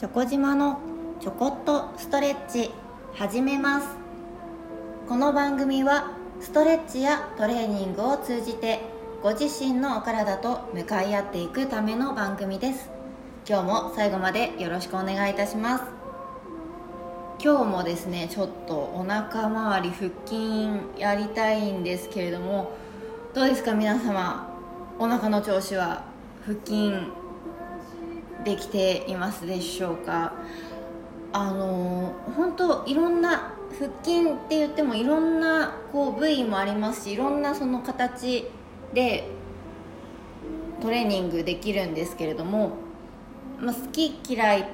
チョコ島のちょこっとストレッチ始めます。この番組はストレッチやトレーニングを通じてご自身のお体と向かい合っていくための番組です。今日も最後までよろしくお願いいたします。今日もですねちょっとお腹周り腹筋やりたいんですけれどもどうですか皆様？お腹の調子は？腹筋できていますでしょうか？あの本当いろんな腹筋って言ってもいろんなこう部位もありますしいろんなその形でトレーニングできるんですけれども、まあ、好き嫌い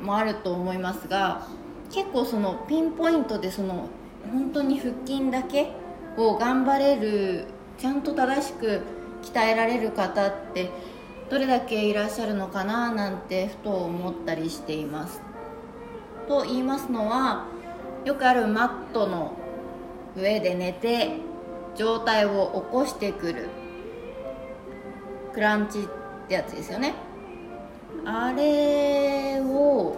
もあると思いますが結構そのピンポイントでその本当に腹筋だけを頑張れるちゃんと正しく鍛えられる方ってどれだけいらっしゃるのかななんてふと思ったりしています。と言いますのはよくあるマットの上で寝て状態を起こしてくるクランチってやつですよね。あれを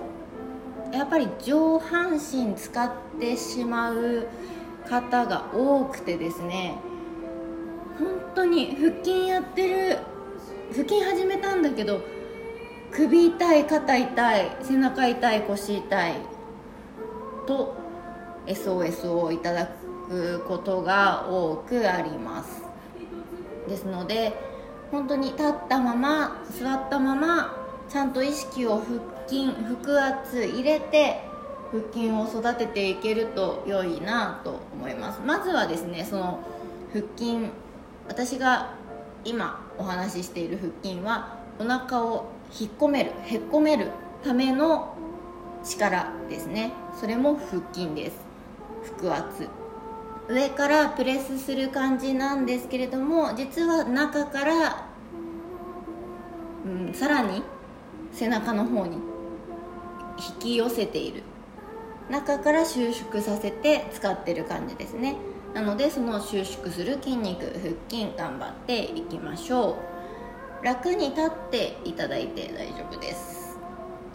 やっぱり上半身使ってしまう方が多くてですね本当に腹筋やってる腹筋始めたんだけど首痛い肩痛い背中痛い腰痛いと SOS をいただくことが多くあります。ですので本当に立ったまま座ったままちゃんと意識を腹筋腹圧入れて腹筋を育てていけると良いなと思います。まずはですねその腹筋私が今お話ししている腹筋はお腹を引っ込めるへっこめるための力ですね。それも腹筋です。腹圧。上からプレスする感じなんですけれども実は中から、うん、さらに背中の方に引き寄せている。中から収縮させて使ってる感じですね。なのでその収縮する筋肉腹筋頑張っていきましょう。楽に立っていただいて大丈夫です。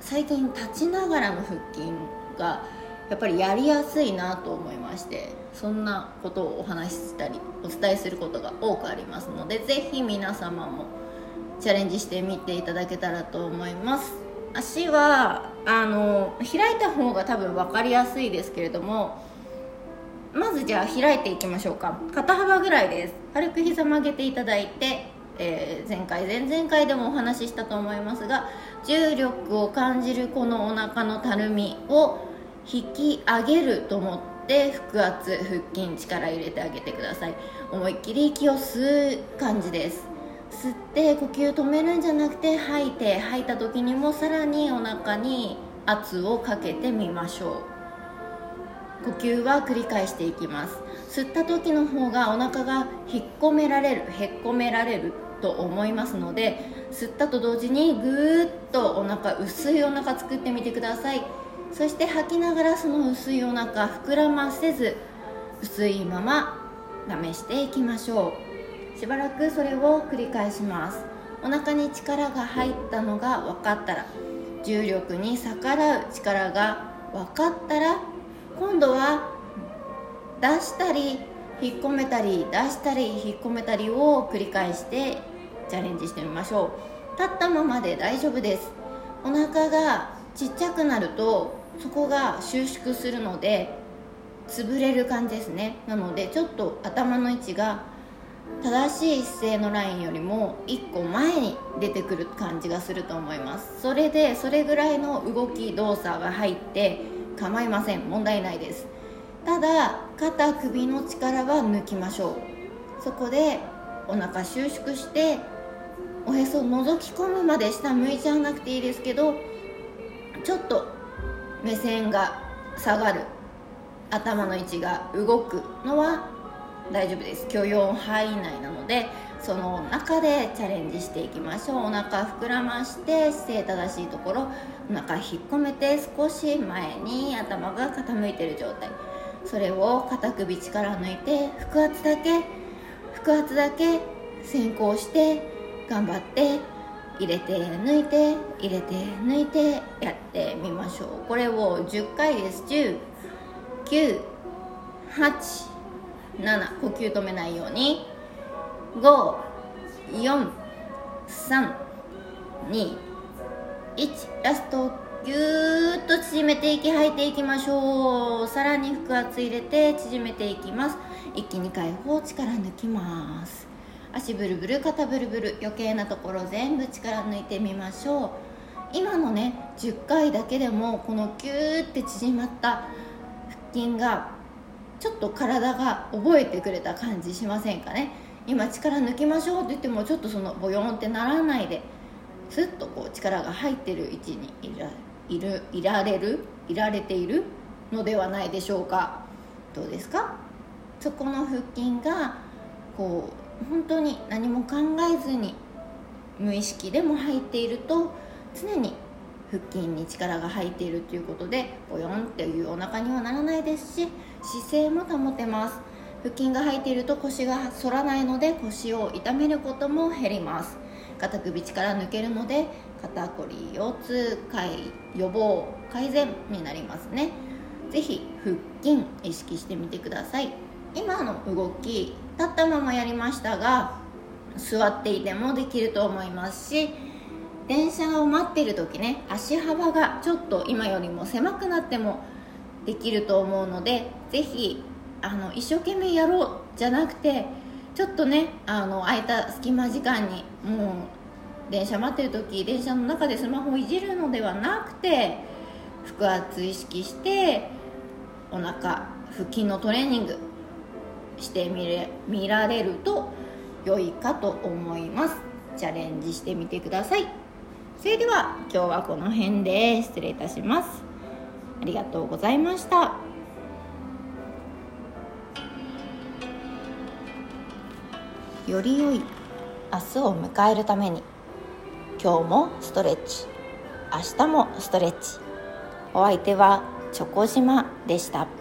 最近立ちながらの腹筋がやっぱりやりやすいなと思いましてそんなことをお話ししたりお伝えすることが多くありますのでぜひ皆様もチャレンジしてみていただけたらと思います。足はあの開いた方が多分分かりやすいですけれどもまずじゃあ開いていきましょうか。肩幅ぐらいです。軽く膝曲げていただいて、えー、前回前々回でもお話ししたと思いますが重力を感じるこのお腹のたるみを引き上げると思って腹圧腹筋力入れてあげてください。思いっきり息を吸う感じです。吸って呼吸止めるんじゃなくて吐いて吐いた時にもさらにお腹に圧をかけてみましょう。呼吸は繰り返していきます。吸った時の方がお腹が引っ込められるへっこめられると思いますので吸ったと同時にぐーっとお腹薄いお腹作ってみてください。そして吐きながらその薄いお腹膨らませず薄いまま試していきましょう。しばらくそれを繰り返します。お腹に力が入ったのが分かったら重力に逆らう力が分かったら今度は出したり引っ込めたり出したり引っ込めたりを繰り返してチャレンジしてみましょう。立ったままで大丈夫です。お腹がちっちゃくなるとそこが収縮するので潰れる感じですね。なのでちょっと頭の位置が正しい姿勢のラインよりも1個前に出てくる感じがすると思います。それでそれぐらいの動き動作が入って構いません。問題ないです。ただ肩首の力は抜きましょう。そこでお腹収縮しておへそ覗き込むまで下向いちゃわなくていいですけどちょっと目線が下がる。頭の位置が動くのは大丈夫です。許容範囲内なのでその中でチャレンジしていきましょう。お腹膨らまして姿勢正しいところお腹引っ込めて少し前に頭が傾いてる状態。それを肩首力抜いて腹圧だけ腹圧だけ先行して頑張って入れて抜いて入れて抜いてやってみましょう。これを10回です。109 8 7呼吸止めないように。5 4 3 2 1ラストぎゅーっと縮めて息吐いていきましょう。さらに腹圧入れて縮めていきます。一気に解放力抜きます。足ブルブル肩ブルブル余計なところ全部力抜いてみましょう。今のね10回だけでもこのキューって縮まった腹筋がちょっと体が覚えてくれた感じしませんかね。今力抜きましょうって言ってもちょっとそのボヨンってならないでスッとこう力が入ってる位置にいらいるいられるいられているのではないでしょうか。どうですか？そこの腹筋がこう本当に何も考えずに無意識でも入っていると常に腹筋に力が入っているということでボヨンっていうお腹にはならないですし姿勢も保てます。腹筋が入っていると腰が反らないので腰を痛めることも減ります。肩首力抜けるので肩こり腰痛解予防改善になりますね。是非腹筋意識してみてください。今の動き立ったままやりましたが座っていてもできると思いますし電車を待っている時ね足幅がちょっと今よりも狭くなってもできると思うので是非あの一生懸命やろうじゃなくてちょっとねあの空いた隙間時間にもう電車待ってる時電車の中でスマホをいじるのではなくて腹圧意識してお腹腹筋のトレーニングしてみれ見られると良いかと思います。チャレンジしてみてください。それでは今日はこの辺で失礼いたします。ありがとうございました。より良い明日を迎えるために。今日もストレッチ。明日もストレッチ。お相手はチョコ島でした。